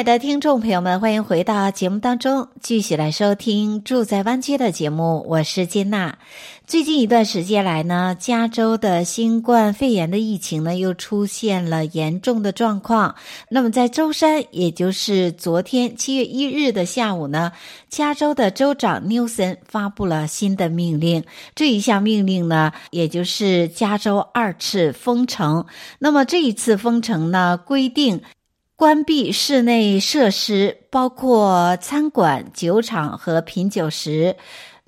亲爱的听众朋友们，欢迎回到节目当中，继续来收听《住在湾区》的节目。我是金娜。最近一段时间来呢，加州的新冠肺炎的疫情呢，又出现了严重的状况。那么在周三，也就是昨天七月一日的下午呢，加州的州长纽森发布了新的命令。这一项命令呢，也就是加州二次封城。那么这一次封城呢，规定。关闭室内设施，包括餐馆、酒厂和品酒室。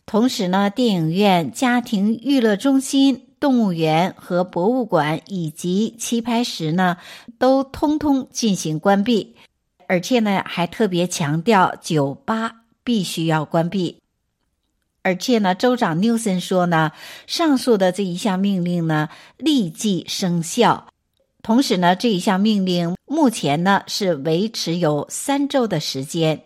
同时呢，电影院、家庭娱乐中心、动物园和博物馆以及棋牌室呢，都通通进行关闭。而且呢，还特别强调酒吧必须要关闭。而且呢，州长纽森说呢，上述的这一项命令呢，立即生效。同时呢，这一项命令目前呢是维持有三周的时间。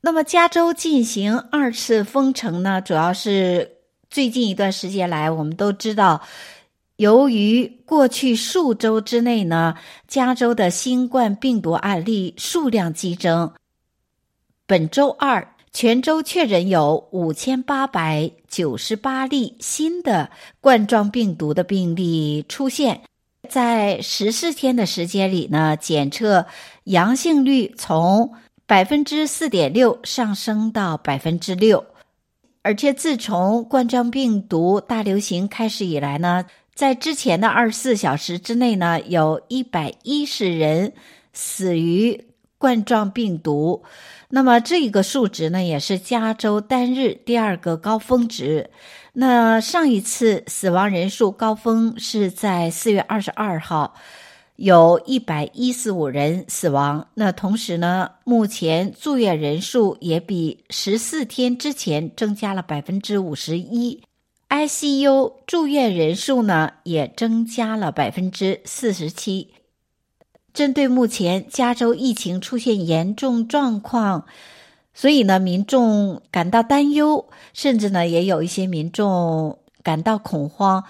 那么，加州进行二次封城呢，主要是最近一段时间来，我们都知道，由于过去数周之内呢，加州的新冠病毒案例数量激增。本周二，全州确诊有五千八百九十八例新的冠状病毒的病例出现。在十四天的时间里呢，检测阳性率从百分之四点六上升到百分之六，而且自从冠状病毒大流行开始以来呢，在之前的二十四小时之内呢，有一百一十人死于冠状病毒。那么这一个数值呢，也是加州单日第二个高峰值。那上一次死亡人数高峰是在四月二十二号，有一百一十五人死亡。那同时呢，目前住院人数也比十四天之前增加了百分之五十一，ICU 住院人数呢也增加了百分之四十七。针对目前加州疫情出现严重状况。所以呢，民众感到担忧，甚至呢，也有一些民众感到恐慌。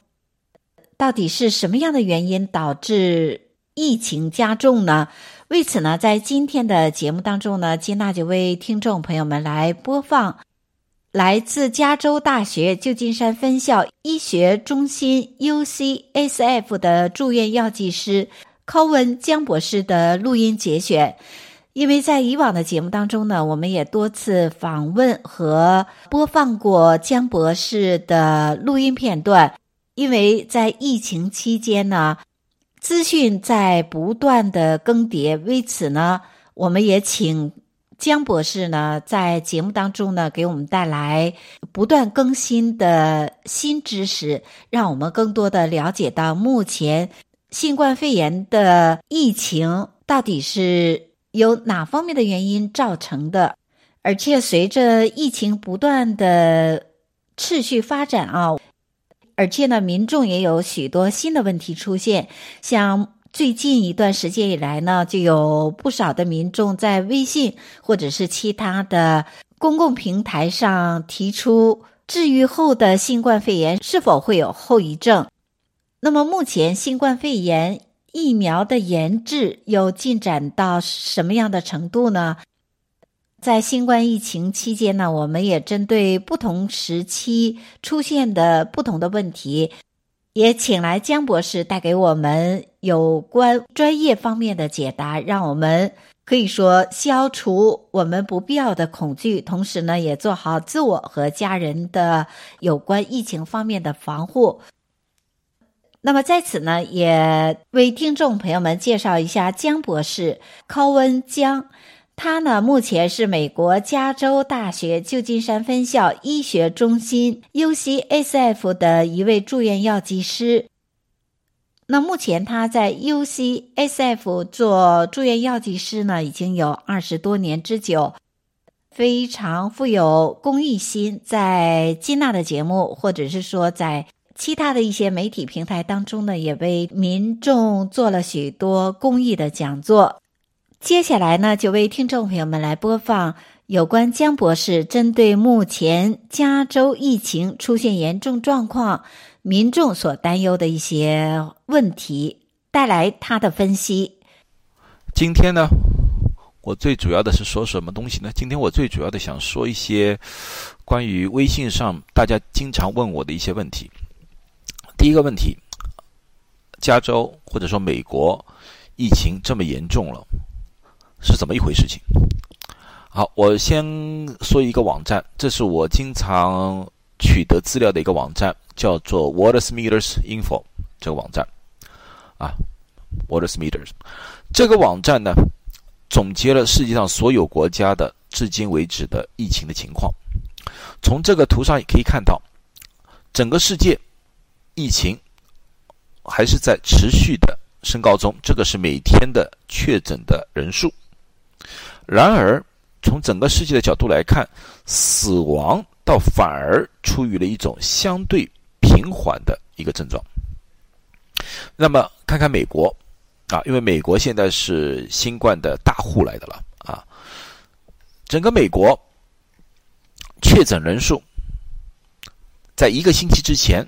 到底是什么样的原因导致疫情加重呢？为此呢，在今天的节目当中呢，金娜就为听众朋友们来播放来自加州大学旧金山分校医学中心 UCSF 的住院药剂师考文江博士的录音节选。因为在以往的节目当中呢，我们也多次访问和播放过江博士的录音片段。因为在疫情期间呢，资讯在不断的更迭，为此呢，我们也请江博士呢在节目当中呢给我们带来不断更新的新知识，让我们更多的了解到目前新冠肺炎的疫情到底是。有哪方面的原因造成的？而且随着疫情不断的持续发展啊，而且呢，民众也有许多新的问题出现。像最近一段时间以来呢，就有不少的民众在微信或者是其他的公共平台上提出，治愈后的新冠肺炎是否会有后遗症？那么目前新冠肺炎。疫苗的研制又进展到什么样的程度呢？在新冠疫情期间呢，我们也针对不同时期出现的不同的问题，也请来江博士带给我们有关专业方面的解答，让我们可以说消除我们不必要的恐惧，同时呢，也做好自我和家人的有关疫情方面的防护。那么在此呢，也为听众朋友们介绍一下江博士，考文江。他呢，目前是美国加州大学旧金山分校医学中心 UCSF 的一位住院药剂师。那目前他在 UCSF 做住院药剂师呢，已经有二十多年之久。非常富有公益心，在金娜的节目，或者是说在其他的一些媒体平台当中呢，也为民众做了许多公益的讲座。接下来呢，就为听众朋友们来播放有关江博士针对目前加州疫情出现严重状况，民众所担忧的一些问题，带来他的分析。今天呢，我最主要的是说什么东西呢？今天我最主要的想说一些关于微信上大家经常问我的一些问题。第一个问题，加州或者说美国疫情这么严重了，是怎么一回事情？好，我先说一个网站，这是我经常取得资料的一个网站，叫做 w a t e r s m e t e r s Info 这个网站啊 w a t e r s m e t e r s 这个网站呢。总结了世界上所有国家的至今为止的疫情的情况。从这个图上也可以看到，整个世界疫情还是在持续的升高中。这个是每天的确诊的人数。然而，从整个世界的角度来看，死亡倒反而处于了一种相对平缓的一个症状。那么，看看美国。啊，因为美国现在是新冠的大户来的了啊，整个美国确诊人数在一个星期之前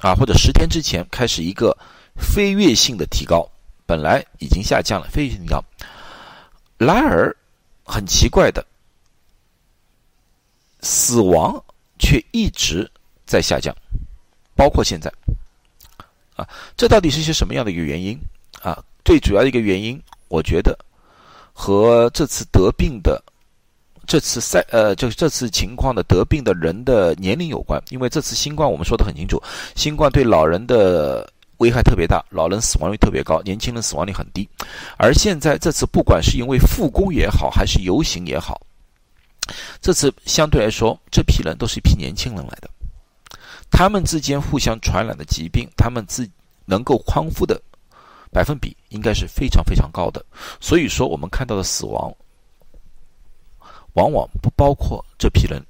啊，或者十天之前开始一个飞跃性的提高，本来已经下降了，飞跃性提高，然而很奇怪的，死亡却一直在下降，包括现在啊，这到底是一些什么样的一个原因？啊，最主要的一个原因，我觉得和这次得病的这次赛呃，就是这次情况的得病的人的年龄有关。因为这次新冠我们说得很清楚，新冠对老人的危害特别大，老人死亡率特别高，年轻人死亡率很低。而现在这次不管是因为复工也好，还是游行也好，这次相对来说，这批人都是一批年轻人来的，他们之间互相传染的疾病，他们自能够康复的。百分比应该是非常非常高的，所以说我们看到的死亡，往往不包括这批人，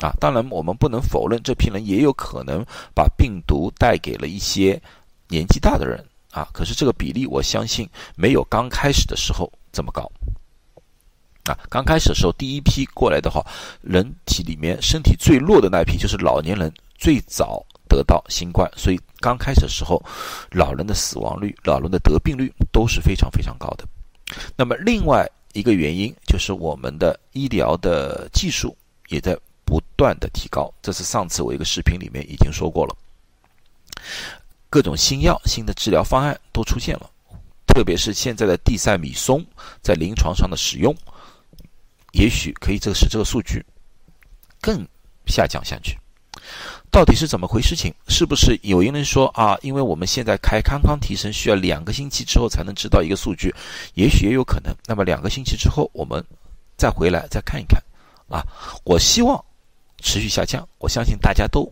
啊，当然我们不能否认这批人也有可能把病毒带给了一些年纪大的人，啊，可是这个比例我相信没有刚开始的时候这么高，啊，刚开始的时候第一批过来的话，人体里面身体最弱的那批就是老年人，最早。得到新冠，所以刚开始的时候，老人的死亡率、老人的得病率都是非常非常高的。那么另外一个原因就是我们的医疗的技术也在不断的提高。这是上次我一个视频里面已经说过了，各种新药、新的治疗方案都出现了，特别是现在的地塞米松在临床上的使用，也许可以这个使这个数据更下降下去。到底是怎么回事情？是不是有一人说啊？因为我们现在开康康提升需要两个星期之后才能知道一个数据，也许也有可能。那么两个星期之后我们再回来再看一看啊。我希望持续下降，我相信大家都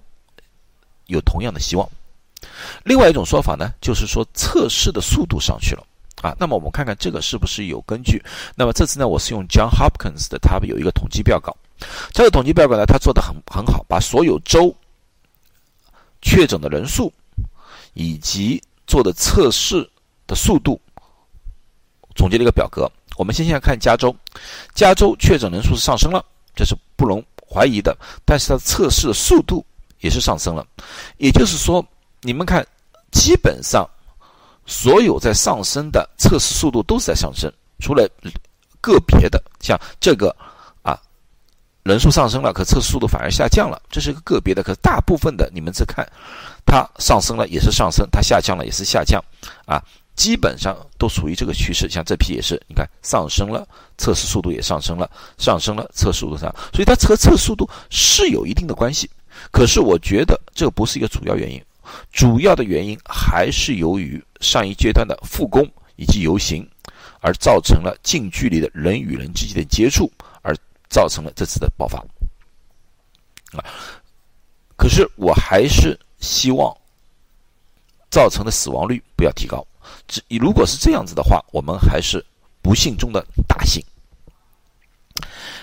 有同样的希望。另外一种说法呢，就是说测试的速度上去了啊。那么我们看看这个是不是有根据？那么这次呢，我是用 John Hopkins 的，他有一个统计报告。这个统计报告呢，他做的很很好，把所有州。确诊的人数以及做的测试的速度，总结了一个表格。我们先先来看加州，加州确诊人数是上升了，这是不容怀疑的。但是它测试的速度也是上升了，也就是说，你们看，基本上所有在上升的测试速度都是在上升，除了个别的，像这个。人数上升了，可测试速度反而下降了，这是个个别的。可大部分的，你们再看，它上升了也是上升，它下降了也是下降，啊，基本上都属于这个趋势。像这批也是，你看上升了，测试速度也上升了，上升了，测试速度上，所以它和测速度是有一定的关系。可是我觉得这不是一个主要原因，主要的原因还是由于上一阶段的复工以及游行，而造成了近距离的人与人之间的接触。造成了这次的爆发，啊，可是我还是希望造成的死亡率不要提高。这如果是这样子的话，我们还是不幸中的大幸。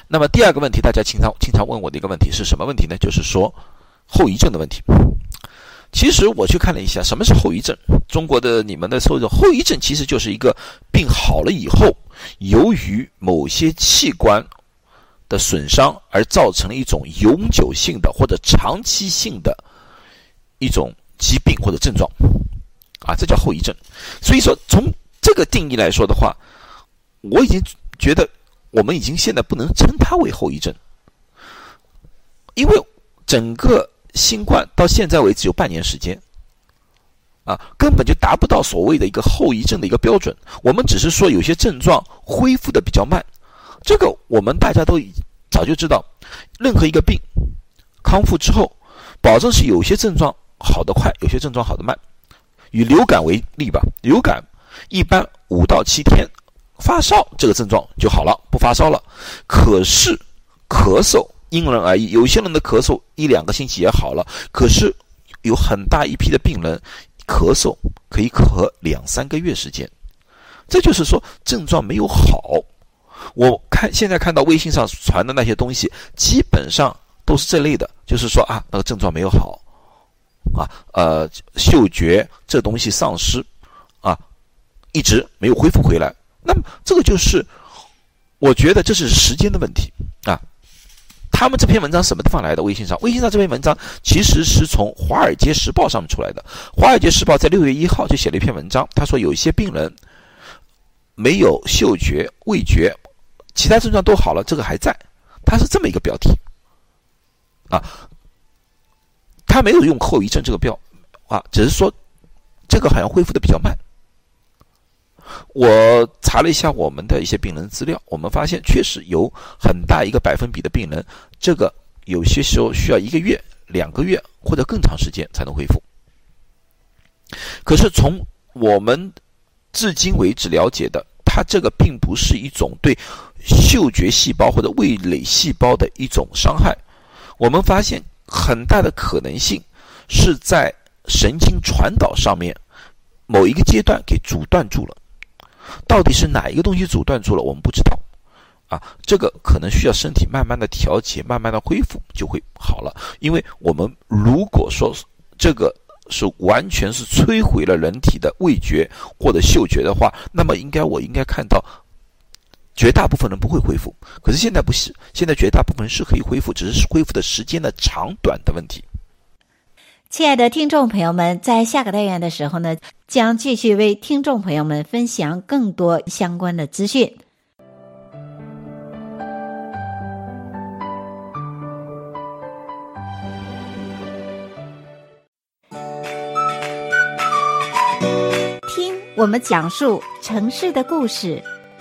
那么第二个问题，大家经常经常问我的一个问题是什么问题呢？就是说后遗症的问题。其实我去看了一下，什么是后遗症？中国的你们的后遗症，后遗症其实就是一个病好了以后，由于某些器官的损伤而造成了一种永久性的或者长期性的一种疾病或者症状，啊，这叫后遗症。所以说，从这个定义来说的话，我已经觉得我们已经现在不能称它为后遗症，因为整个新冠到现在为止有半年时间，啊，根本就达不到所谓的一个后遗症的一个标准。我们只是说有些症状恢复的比较慢。这个我们大家都已早就知道，任何一个病康复之后，保证是有些症状好得快，有些症状好得慢。以流感为例吧，流感一般五到七天发烧这个症状就好了，不发烧了。可是咳嗽因人而异，有些人的咳嗽一两个星期也好了，可是有很大一批的病人咳嗽可以咳两三个月时间，这就是说症状没有好。我看现在看到微信上传的那些东西，基本上都是这类的，就是说啊，那个症状没有好，啊，呃，嗅觉这东西丧失，啊，一直没有恢复回来。那么这个就是，我觉得这是时间的问题啊。他们这篇文章什么地方来的？微信上，微信上这篇文章其实是从《华尔街时报》上面出来的。《华尔街时报》在六月一号就写了一篇文章，他说有一些病人没有嗅觉、味觉。其他症状都好了，这个还在，它是这么一个标题，啊，他没有用后遗症这个标，啊，只是说这个好像恢复的比较慢。我查了一下我们的一些病人资料，我们发现确实有很大一个百分比的病人，这个有些时候需要一个月、两个月或者更长时间才能恢复。可是从我们至今为止了解的，它这个并不是一种对。嗅觉细胞或者味蕾细胞的一种伤害，我们发现很大的可能性是在神经传导上面某一个阶段给阻断住了。到底是哪一个东西阻断住了，我们不知道。啊，这个可能需要身体慢慢的调节，慢慢的恢复就会好了。因为我们如果说这个是完全是摧毁了人体的味觉或者嗅觉的话，那么应该我应该看到。绝大部分人不会恢复，可是现在不是，现在绝大部分人是可以恢复，只是恢复的时间的长短的问题。亲爱的听众朋友们，在下个单元的时候呢，将继续为听众朋友们分享更多相关的资讯。听我们讲述城市的故事。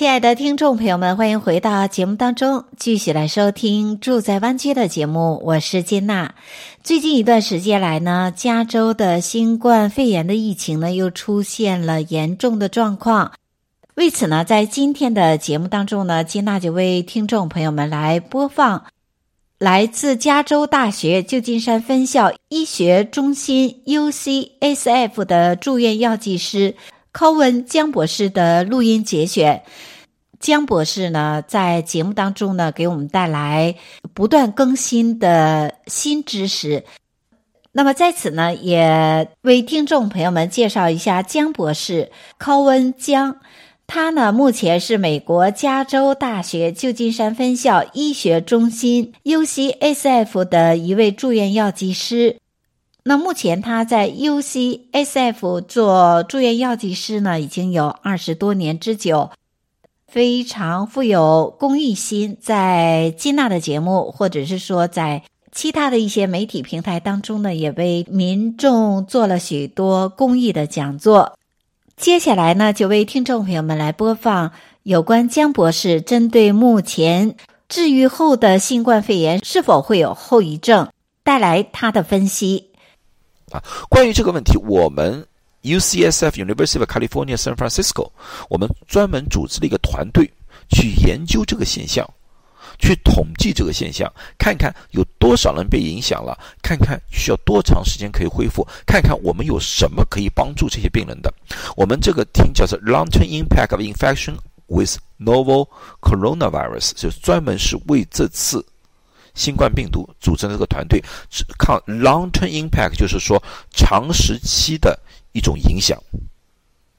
亲爱的听众朋友们，欢迎回到节目当中，继续来收听《住在湾区》的节目。我是金娜。最近一段时间来呢，加州的新冠肺炎的疫情呢，又出现了严重的状况。为此呢，在今天的节目当中呢，金娜就为听众朋友们来播放来自加州大学旧金山分校医学中心 （UCSF） 的住院药剂师考文江博士的录音节选。江博士呢，在节目当中呢，给我们带来不断更新的新知识。那么在此呢，也为听众朋友们介绍一下江博士，考文江。他呢，目前是美国加州大学旧金山分校医学中心 （UCSF） 的一位住院药剂师。那目前他在 UCSF 做住院药剂师呢，已经有二十多年之久。非常富有公益心，在金娜的节目，或者是说在其他的一些媒体平台当中呢，也为民众做了许多公益的讲座。接下来呢，就为听众朋友们来播放有关江博士针对目前治愈后的新冠肺炎是否会有后遗症带来他的分析。啊，关于这个问题，我们 UCSF University of California San Francisco，我们专门组织了一个团队去研究这个现象，去统计这个现象，看看有多少人被影响了，看看需要多长时间可以恢复，看看我们有什么可以帮助这些病人的。我们这个听叫做 Long-term Impact of Infection with Novel Coronavirus，就专门是为这次新冠病毒组成的这个团队，是看 Long-term Impact，就是说长时期的。一种影响，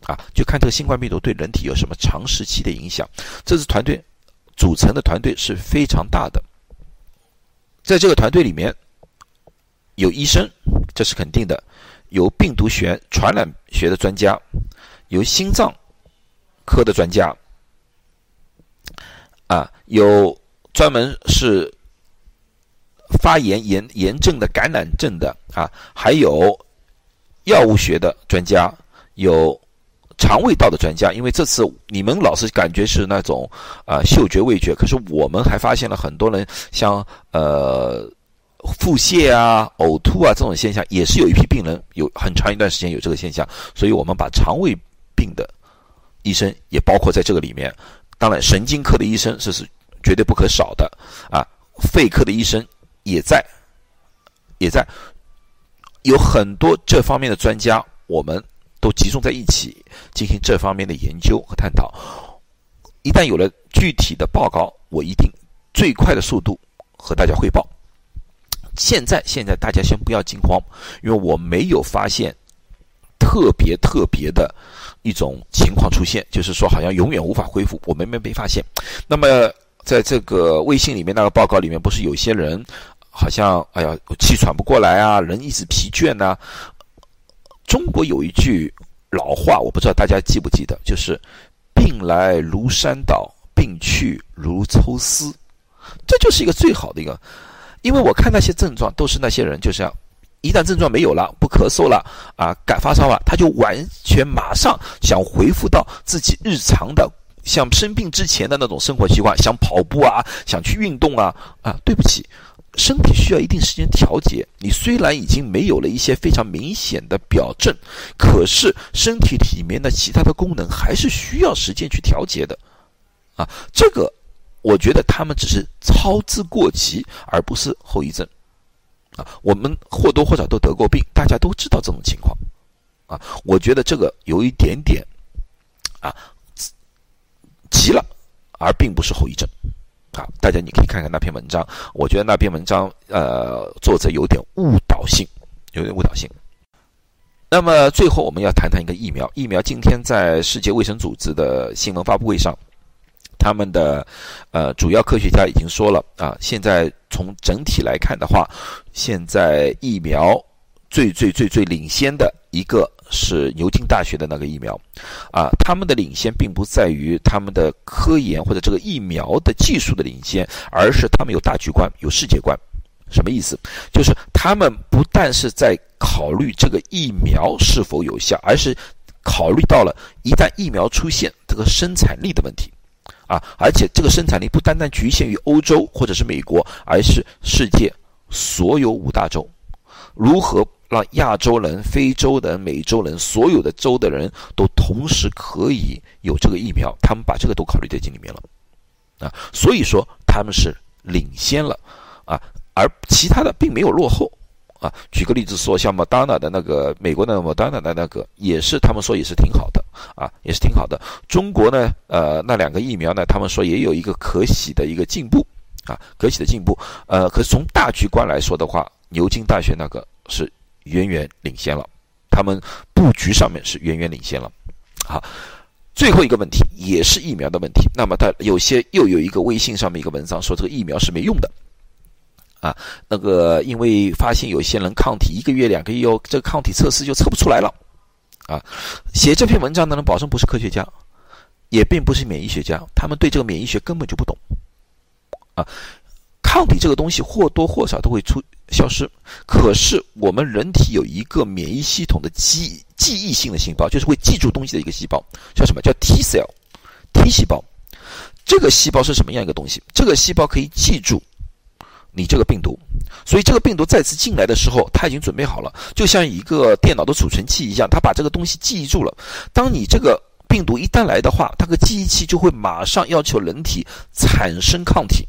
啊，就看这个新冠病毒对人体有什么长时期的影响。这支团队组成的团队是非常大的，在这个团队里面有医生，这是肯定的；有病毒学、传染学的专家，有心脏科的专家，啊，有专门是发炎炎炎症的、感染症的，啊，还有。药物学的专家，有肠胃道的专家，因为这次你们老是感觉是那种啊、嗅觉味觉，可是我们还发现了很多人像呃腹泻啊、呕吐啊这种现象，也是有一批病人有很长一段时间有这个现象，所以我们把肠胃病的医生也包括在这个里面。当然，神经科的医生这是绝对不可少的啊，肺科的医生也在，也在。有很多这方面的专家，我们都集中在一起进行这方面的研究和探讨。一旦有了具体的报告，我一定最快的速度和大家汇报。现在，现在大家先不要惊慌，因为我没有发现特别特别的一种情况出现，就是说好像永远无法恢复，我们没被发现。那么，在这个微信里面那个报告里面，不是有些人？好像哎呀，气喘不过来啊，人一直疲倦呐、中国有一句老话，我不知道大家记不记得，就是“病来如山倒，病去如抽丝”，这就是一个最好的一个。因为我看那些症状，都是那些人，就像一旦症状没有了，不咳嗽了啊，感发烧了，他就完全马上想恢复到自己日常的像生病之前的那种生活习惯，想跑步啊，想去运动啊啊，对不起。身体需要一定时间调节。你虽然已经没有了一些非常明显的表症，可是身体里面的其他的功能还是需要时间去调节的。啊，这个我觉得他们只是操之过急，而不是后遗症。啊，我们或多或少都得过病，大家都知道这种情况。啊，我觉得这个有一点点啊急了，而并不是后遗症。好，大家你可以看看那篇文章，我觉得那篇文章呃，作者有点误导性，有点误导性。那么最后我们要谈谈一个疫苗，疫苗今天在世界卫生组织的新闻发布会上，他们的呃主要科学家已经说了啊，现在从整体来看的话，现在疫苗最最最最领先的一个。是牛津大学的那个疫苗，啊，他们的领先并不在于他们的科研或者这个疫苗的技术的领先，而是他们有大局观、有世界观。什么意思？就是他们不但是在考虑这个疫苗是否有效，而是考虑到了一旦疫苗出现这个生产力的问题，啊，而且这个生产力不单单局限于欧洲或者是美国，而是世界所有五大洲，如何？让亚洲人、非洲人、美洲人，所有的洲的人都同时可以有这个疫苗，他们把这个都考虑在这里面了，啊，所以说他们是领先了，啊，而其他的并没有落后，啊，举个例子说，像莫德纳的那个美国的莫德纳的那个，也是他们说也是挺好的，啊，也是挺好的。中国呢，呃，那两个疫苗呢，他们说也有一个可喜的一个进步，啊，可喜的进步，呃，可是从大局观来说的话，牛津大学那个是。远远领先了，他们布局上面是远远领先了。好，最后一个问题也是疫苗的问题。那么，他有些又有一个微信上面一个文章说这个疫苗是没用的啊。那个因为发现有些人抗体一个月两个月哦，这个抗体测试就测不出来了啊。写这篇文章的人保证不是科学家，也并不是免疫学家，他们对这个免疫学根本就不懂啊。抗体这个东西或多或少都会出消失，可是我们人体有一个免疫系统的记记忆性的细胞，就是会记住东西的一个细胞，叫什么？叫 T cell，T 细胞。这个细胞是什么样一个东西？这个细胞可以记住你这个病毒。所以这个病毒再次进来的时候，它已经准备好了，就像一个电脑的储存器一样，它把这个东西记忆住了。当你这个病毒一旦来的话，它个记忆器就会马上要求人体产生抗体，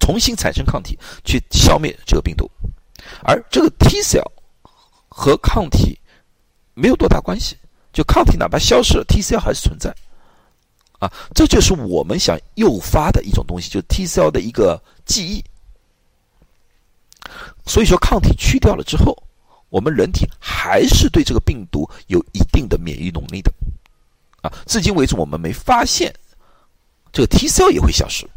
重新产生抗体去消灭这个病毒。而这个 T cell 和抗体没有多大关系，就抗体哪怕消失了，T cell 还是存在。啊，这就是我们想诱发的一种东西，就是 T cell 的一个记忆。所以说，抗体去掉了之后，我们人体还是对这个病毒有一定的免疫能力的。啊，至今为止我们没发现这个 T cell 也会消失。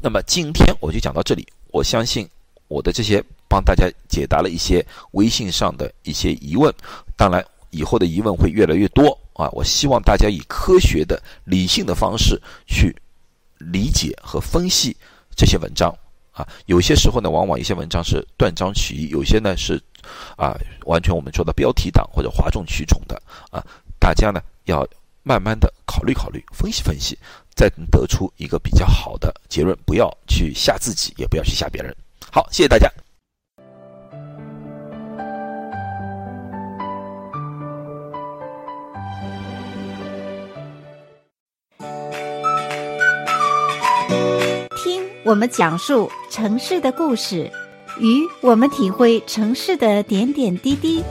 那么今天我就讲到这里。我相信我的这些帮大家解答了一些微信上的一些疑问。当然，以后的疑问会越来越多啊！我希望大家以科学的、理性的方式去理解和分析这些文章。啊，有些时候呢，往往一些文章是断章取义，有些呢是，啊，完全我们说的标题党或者哗众取宠的啊。大家呢要慢慢的考虑考虑，分析分析，再得出一个比较好的结论，不要去吓自己，也不要去吓别人。好，谢谢大家。听我们讲述城市的故事，与我们体会城市的点点滴滴，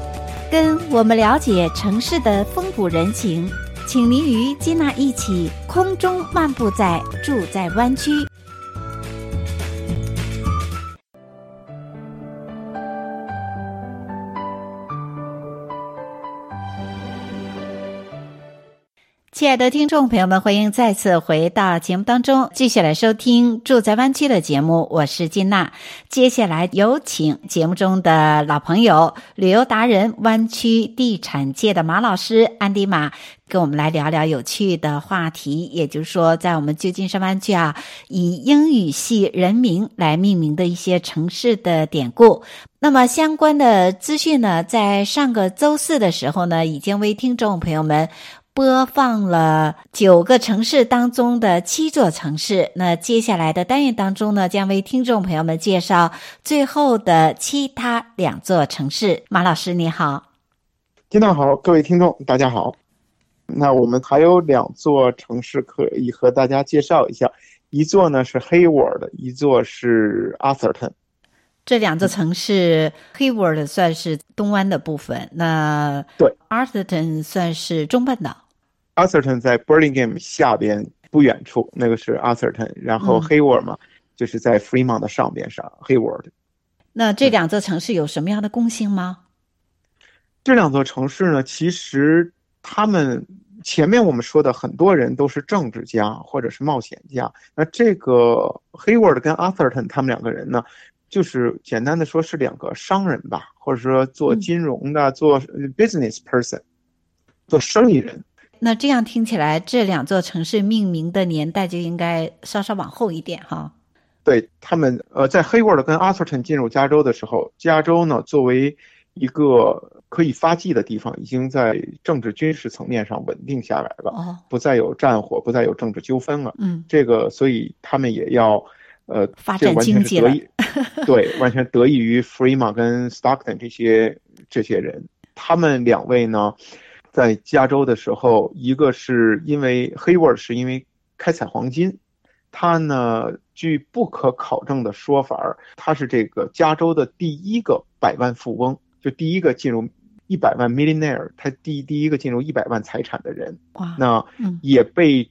跟我们了解城市的风土人情，请您与金娜一起空中漫步在住在湾区。亲爱的听众朋友们，欢迎再次回到节目当中，继续来收听《住在湾区》的节目。我是金娜，接下来有请节目中的老朋友、旅游达人、湾区地产界的马老师安迪马，跟我们来聊聊有趣的话题。也就是说，在我们旧金山湾区啊，以英语系人名来命名的一些城市的典故。那么相关的资讯呢，在上个周四的时候呢，已经为听众朋友们。播放了九个城市当中的七座城市。那接下来的单元当中呢，将为听众朋友们介绍最后的其他两座城市。马老师你好，听众好，各位听众大家好。那我们还有两座城市可以和大家介绍一下，一座呢是 Hayward，一座是 Atherton。这两座城市，Hayward 算是东湾的部分，那对 Atherton 算是中半岛。Atherton 在 Burlingame 下边不远处，那个是 Atherton，然后 Hayward 嘛，嗯、就是在 Fremont 的上边上 Hayward。那这两座城市有什么样的共性吗？这两座城市呢，其实他们前面我们说的很多人都是政治家或者是冒险家，那这个 Hayward 跟 Atherton 他们两个人呢，就是简单的说是两个商人吧，或者说做金融的，嗯、做 business person，做生意人。那这样听起来，这两座城市命名的年代就应该稍稍往后一点哈。对他们，呃，在 Hayward 跟 Atherton 进入加州的时候，加州呢作为一个可以发迹的地方，已经在政治军事层面上稳定下来了，哦，不再有战火，不再有政治纠纷了。嗯，这个所以他们也要，呃，发展经济了。对，完全得益于 Fremont 跟 Stockton 这些这些人，他们两位呢。在加州的时候，一个是因为 Hayward 是因为开采黄金，他呢，据不可考证的说法，他是这个加州的第一个百万富翁，就第一个进入一百万 millionaire，他第第一个进入一百万财产的人。哇，那也被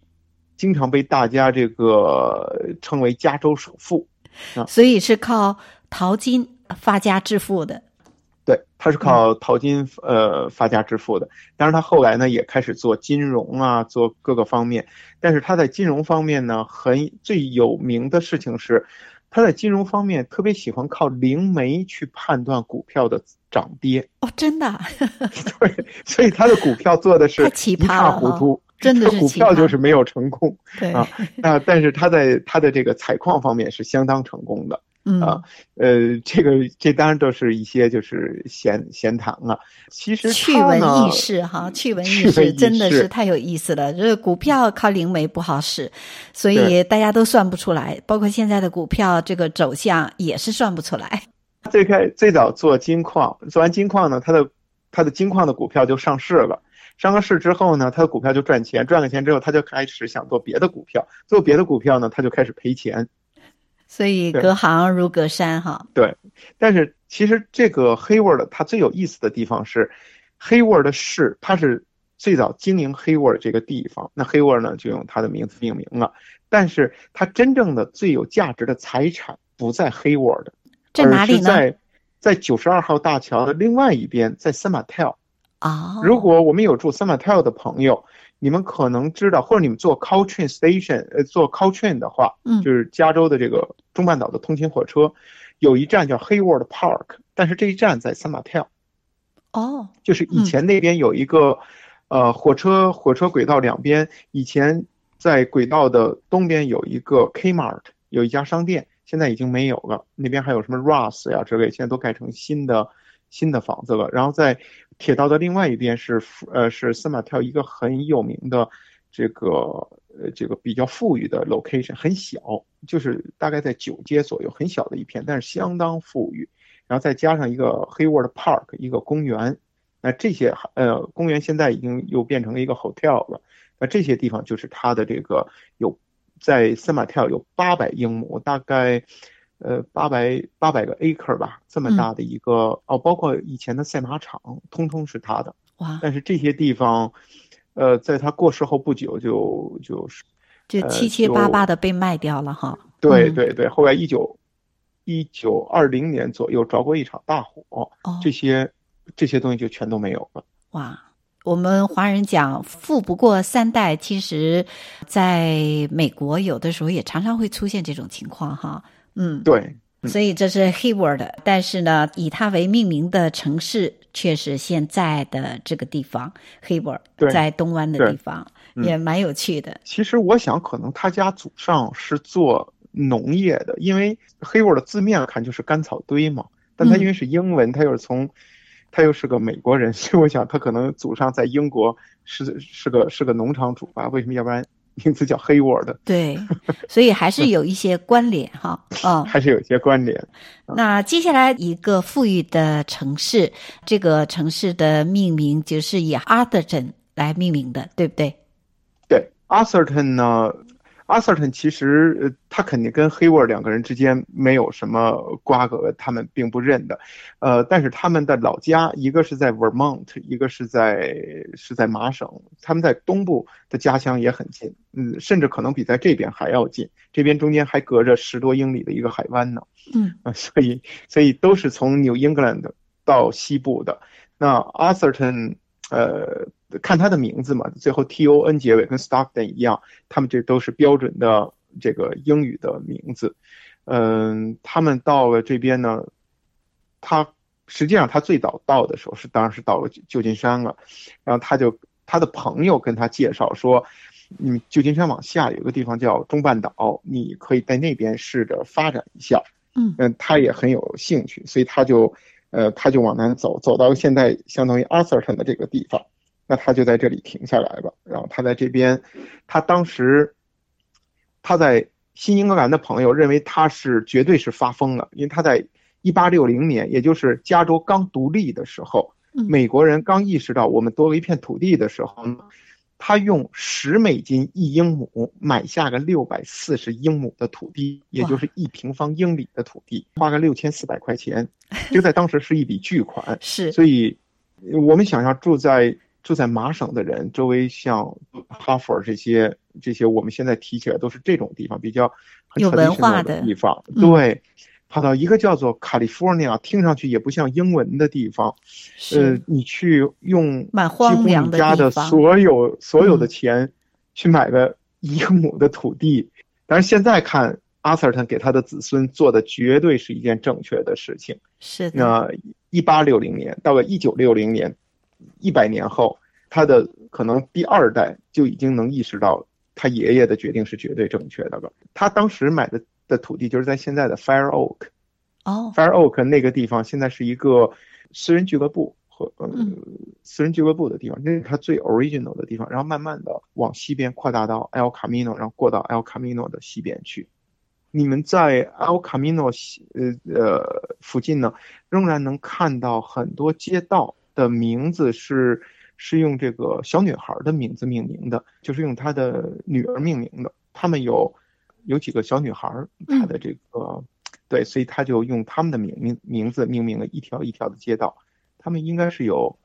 经常被大家这个称为加州首富，所以是靠淘金发家致富的。对，他是靠淘金呃发家致富的。当然，他后来呢也开始做金融啊，做各个方面。但是他在金融方面呢，很最有名的事情是，他在金融方面特别喜欢靠灵媒去判断股票的涨跌。哦，真的？对，所以他的股票做的是一塌糊涂，真的是股票就是没有成功。对啊，那但是他在他的这个采矿方面是相当成功的。嗯啊，呃，这个这当然都是一些就是闲闲谈啊。其实趣闻轶事哈，趣闻轶事真的是太有意思了。这个股票靠灵媒不好使，所以大家都算不出来，包括现在的股票这个走向也是算不出来。最开最早做金矿，做完金矿呢，他的他的金矿的股票就上市了。上了市之后呢，他的股票就赚钱，赚了钱之后，他就开始想做别的股票，做别的股票呢，他就开始赔钱。所以隔行如隔山哈。对，但是其实这个 Hayward 它最有意思的地方是，Hayward 的市，它是最早经营 Hayward 这个地方，那 Hayward 呢就用它的名字命名了。但是它真正的最有价值的财产不在 Hayward，在哪里呢？在在九十二号大桥的另外一边，在 San Mateo。啊，如果我们有住 San Mateo 的朋友。你们可能知道，或者你们坐 Caltrain Station，呃，坐 Caltrain 的话，嗯，就是加州的这个中半岛的通勤火车，有一站叫 Hayward Park，但是这一站在 San Mateo。哦，就是以前那边有一个，呃，火车火车轨道两边，以前在轨道的东边有一个 Kmart，有一家商店，现在已经没有了。那边还有什么 Ross 呀之类，现在都改成新的新的房子了。然后在铁道的另外一边是，呃，是圣马特一个很有名的这个，呃，这个比较富裕的 location，很小，就是大概在九街左右，很小的一片，但是相当富裕。然后再加上一个 Hayward Park，一个公园，那这些，呃，公园现在已经又变成了一个 hotel 了。那这些地方就是它的这个有在圣马特有八百英亩，大概。呃，八百八百个 acre 吧，这么大的一个、嗯、哦，包括以前的赛马场，通通是他的。哇！但是这些地方，呃，在他过世后不久就就是就七七八八的被卖掉了哈。对对对，后来一九一九二零年左右着过一场大火，哦、这些这些东西就全都没有了。哇！我们华人讲富不过三代，其实在美国有的时候也常常会出现这种情况哈。嗯，对，所以这是 Hayward，但是呢，以它为命名的城市却是现在的这个地方 Hayward，在东湾的地方，也蛮有趣的。其实我想，可能他家祖上是做农业的，因为 Hayward 的字面看就是干草堆嘛，但他因为是英文，他又是从，他又是个美国人，所以我想他可能祖上在英国是是个是个农场主吧？为什么？要不然？名字叫 Hayward，对，所以还是有一些关联哈，啊，还是有一些关联。那接下来一个富裕的城市，这个城市的命名就是以 Atherton 来命名的，对不对？对，Atherton 呢？阿瑟顿其实，呃，他肯定跟 Hayward 两个人之间没有什么瓜葛，他们并不认的，呃，但是他们的老家，一个是在 Vermont，一个是在是在麻省，他们在东部的家乡也很近，嗯，甚至可能比在这边还要近，这边中间还隔着十多英里的一个海湾呢，嗯，啊，所以所以都是从 New England 到西部的，那 Atherton，呃。看他的名字嘛，最后 T O N 结尾，跟 Stockton 一样，他们这都是标准的这个英语的名字。嗯，他们到了这边呢，他实际上他最早到的时候是当然是到了旧金山了，然后他就他的朋友跟他介绍说，嗯，旧金山往下有个地方叫中半岛，你可以在那边试着发展一下。嗯嗯，他也很有兴趣，所以他就呃他就往南走，走到现在相当于 Atherton 的这个地方。那他就在这里停下来吧，然后他在这边，他当时他在新英格兰的朋友认为他是绝对是发疯了，因为他在一八六零年，也就是加州刚独立的时候，美国人刚意识到我们多了一片土地的时候，他用十美金一英亩买下个六百四十英亩的土地，也就是一平方英里的土地，花个六千四百块钱，这在当时是一笔巨款。是，所以我们想象住在。住在麻省的人，周围像哈佛这些这些，我们现在提起来都是这种地方，比较有文化的地方。对，跑到一个叫做 California，听上去也不像英文的地方。呃，你去用蛮荒凉的家的所有所有的钱去买个一个亩的土地，但是现在看阿瑟顿给他的子孙做的绝对是一件正确的事情。是的。那一八六零年到了一九六零年。一百年后，他的可能第二代就已经能意识到他爷爷的决定是绝对正确的了。他当时买的的土地就是在现在的 Fair Oak，哦，Fire Oak 那个地方现在是一个私人俱乐部和呃、嗯、私人俱乐部的地方，那是他最 original 的地方。然后慢慢的往西边扩大到 El Camino，然后过到 El Camino 的西边去。你们在 El Camino 西呃呃附近呢，仍然能看到很多街道的名字是是用这个小女孩的名字命名的，就是用她的女儿命名的。他们有有几个小女孩，她的这个。嗯对，所以他就用他们的名名名字命名了一条一条的街道。他们应该是有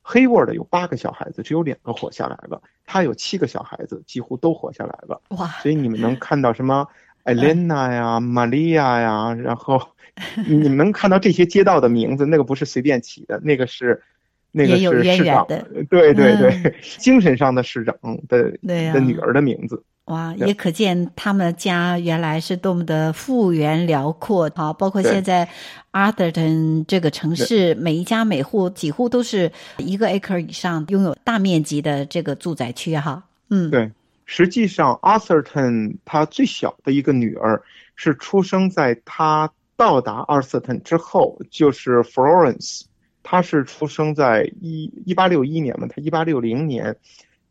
黑沃的有八个小孩子，只有两个活下来了。他有七个小孩子，几乎都活下来了。哇！所以你们能看到什么艾莲娜呀、玛利亚呀，然后 你们能看到这些街道的名字，那个不是随便起的，那个是那个是市长的，对 对对，嗯、精神上的市长的的女儿的名字。哇，也可见他们家原来是多么的幅员辽阔啊！包括现在 Atherton 这个城市，每一家每户几乎都是一个 acre 以上，拥有大面积的这个住宅区哈。嗯，对，实际上 Atherton 他最小的一个女儿是出生在他到达 Atherton 之后，就是 Florence，她是出生在一一八六一年嘛，他一八六零年。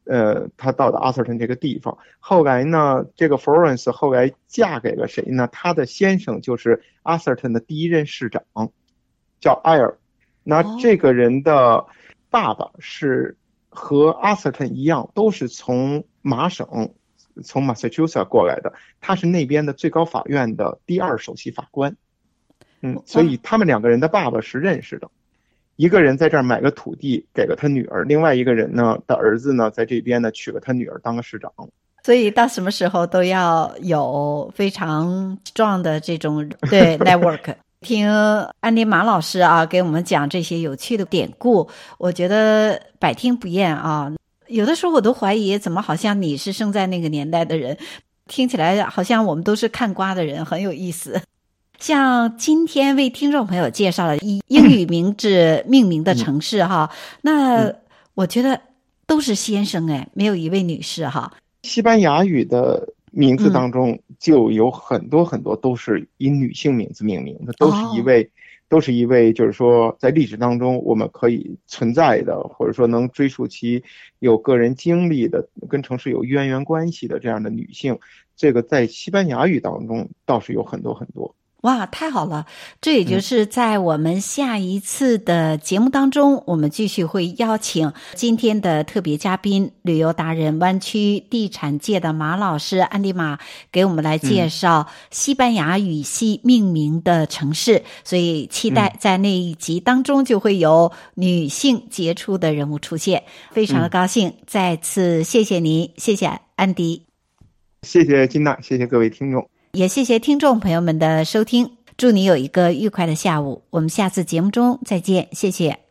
呃，他到了阿瑟顿这个地方，后来呢，这个 Florence 后来嫁给了谁呢？他的先生就是阿瑟顿的第一任市长，叫艾尔。那这个人的爸爸是和阿瑟顿一样，都是从麻省，从 Massachusetts 过来的。他是那边的最高法院的第二首席法官。嗯，所以他们两个人的爸爸是认识的。一个人在这儿买个土地给了他女儿，另外一个人呢的儿子呢在这边呢娶了他女儿当个市长，所以到什么时候都要有非常 strong 的这种 对 network。听安迪马老师啊给我们讲这些有趣的典故，我觉得百听不厌啊。有的时候我都怀疑，怎么好像你是生在那个年代的人，听起来好像我们都是看瓜的人，很有意思。像今天为听众朋友介绍了以英语名字命名的城市哈，那我觉得都是先生哎，没有一位女士哈。西班牙语的名字当中就有很多很多都是以女性名字命名的，都是一位，都是一位，就是说在历史当中我们可以存在的，或者说能追溯其有个人经历的，跟城市有渊源关系的这样的女性，这个在西班牙语当中倒是有很多很多。哇，太好了！这也就是在我们下一次的节目当中，嗯、我们继续会邀请今天的特别嘉宾、旅游达人、湾区地产界的马老师安迪马，给我们来介绍西班牙语系命名的城市。嗯、所以期待在那一集当中就会有女性杰出的人物出现，非常的高兴。嗯、再次谢谢您，谢谢安迪，谢谢金娜，谢谢各位听众。也谢谢听众朋友们的收听，祝你有一个愉快的下午。我们下次节目中再见，谢谢。